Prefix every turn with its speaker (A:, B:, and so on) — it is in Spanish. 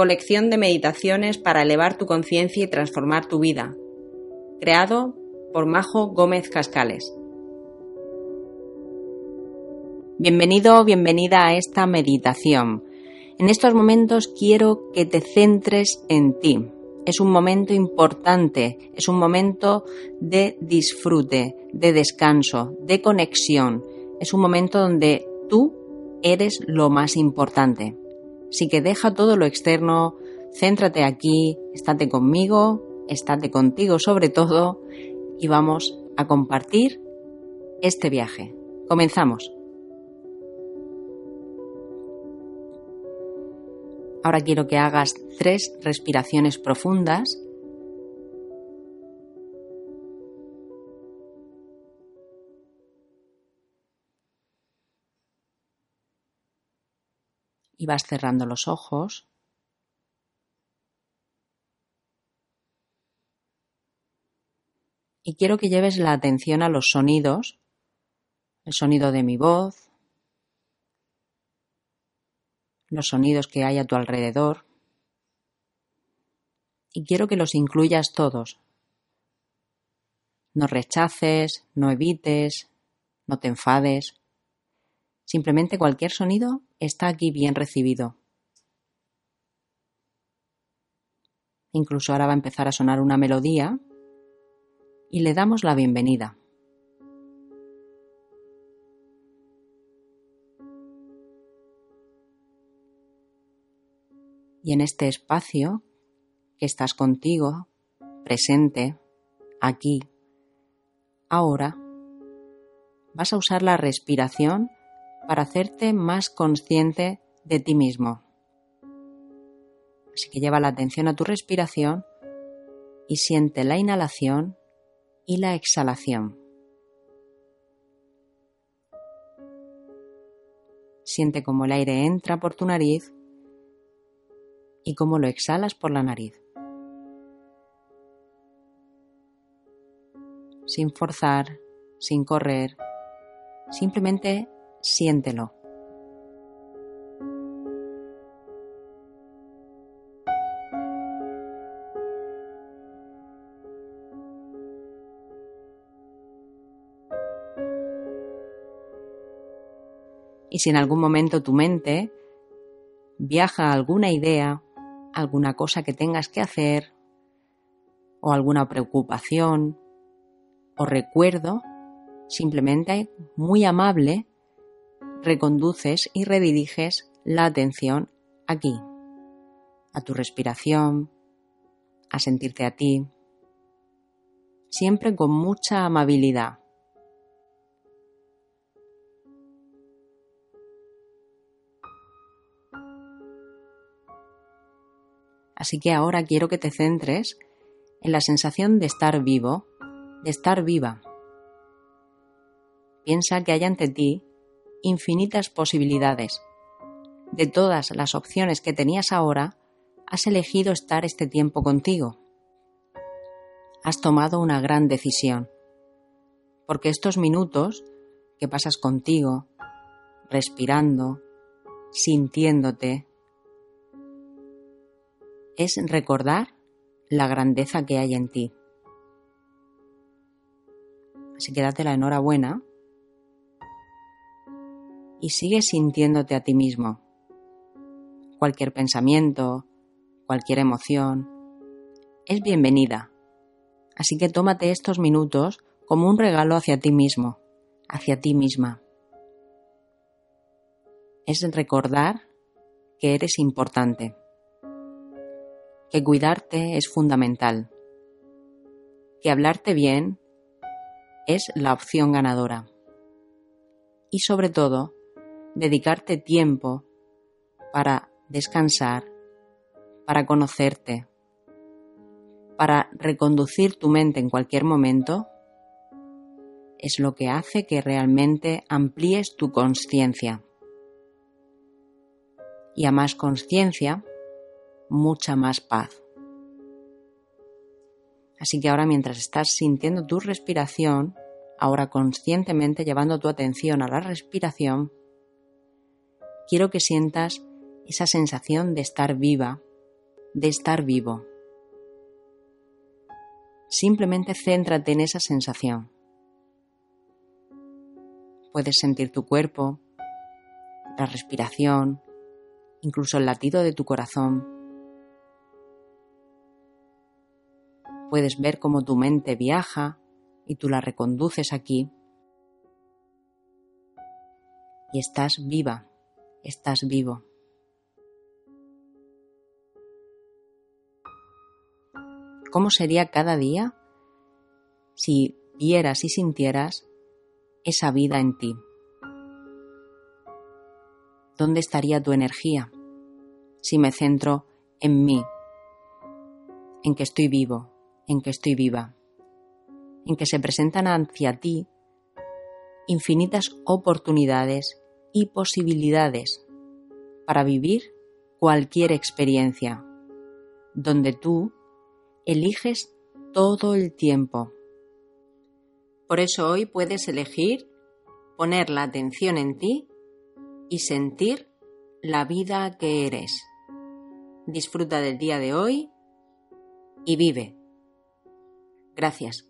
A: Colección de meditaciones para elevar tu conciencia y transformar tu vida. Creado por Majo Gómez Cascales. Bienvenido o bienvenida a esta meditación. En estos momentos quiero que te centres en ti. Es un momento importante, es un momento de disfrute, de descanso, de conexión. Es un momento donde tú eres lo más importante. Así que deja todo lo externo, céntrate aquí, estate conmigo, estate contigo sobre todo y vamos a compartir este viaje. Comenzamos. Ahora quiero que hagas tres respiraciones profundas. Y vas cerrando los ojos. Y quiero que lleves la atención a los sonidos, el sonido de mi voz, los sonidos que hay a tu alrededor y quiero que los incluyas todos. No rechaces, no evites, no te enfades. Simplemente cualquier sonido está aquí bien recibido. Incluso ahora va a empezar a sonar una melodía y le damos la bienvenida. Y en este espacio que estás contigo, presente, aquí, ahora, vas a usar la respiración para hacerte más consciente de ti mismo. Así que lleva la atención a tu respiración y siente la inhalación y la exhalación. Siente cómo el aire entra por tu nariz y cómo lo exhalas por la nariz. Sin forzar, sin correr, simplemente siéntelo. Y si en algún momento tu mente viaja alguna idea alguna cosa que tengas que hacer o alguna preocupación o recuerdo, simplemente muy amable, reconduces y rediriges la atención aquí, a tu respiración, a sentirte a ti, siempre con mucha amabilidad. Así que ahora quiero que te centres en la sensación de estar vivo, de estar viva. Piensa que hay ante ti infinitas posibilidades. De todas las opciones que tenías ahora, has elegido estar este tiempo contigo. Has tomado una gran decisión. Porque estos minutos que pasas contigo, respirando, sintiéndote, es recordar la grandeza que hay en ti. Así que date la enhorabuena y sigue sintiéndote a ti mismo. Cualquier pensamiento, cualquier emoción, es bienvenida. Así que tómate estos minutos como un regalo hacia ti mismo, hacia ti misma. Es recordar que eres importante que cuidarte es fundamental, que hablarte bien es la opción ganadora y sobre todo dedicarte tiempo para descansar, para conocerte, para reconducir tu mente en cualquier momento, es lo que hace que realmente amplíes tu conciencia. Y a más conciencia, mucha más paz. Así que ahora mientras estás sintiendo tu respiración, ahora conscientemente llevando tu atención a la respiración, quiero que sientas esa sensación de estar viva, de estar vivo. Simplemente céntrate en esa sensación. Puedes sentir tu cuerpo, la respiración, incluso el latido de tu corazón. Puedes ver cómo tu mente viaja y tú la reconduces aquí. Y estás viva, estás vivo. ¿Cómo sería cada día si vieras y sintieras esa vida en ti? ¿Dónde estaría tu energía si me centro en mí, en que estoy vivo, en que estoy viva, en que se presentan hacia ti infinitas oportunidades y posibilidades para vivir cualquier experiencia, donde tú eliges todo el tiempo. Por eso hoy puedes elegir poner la atención en ti y sentir la vida que eres. Disfruta del día de hoy y vive. Gracias.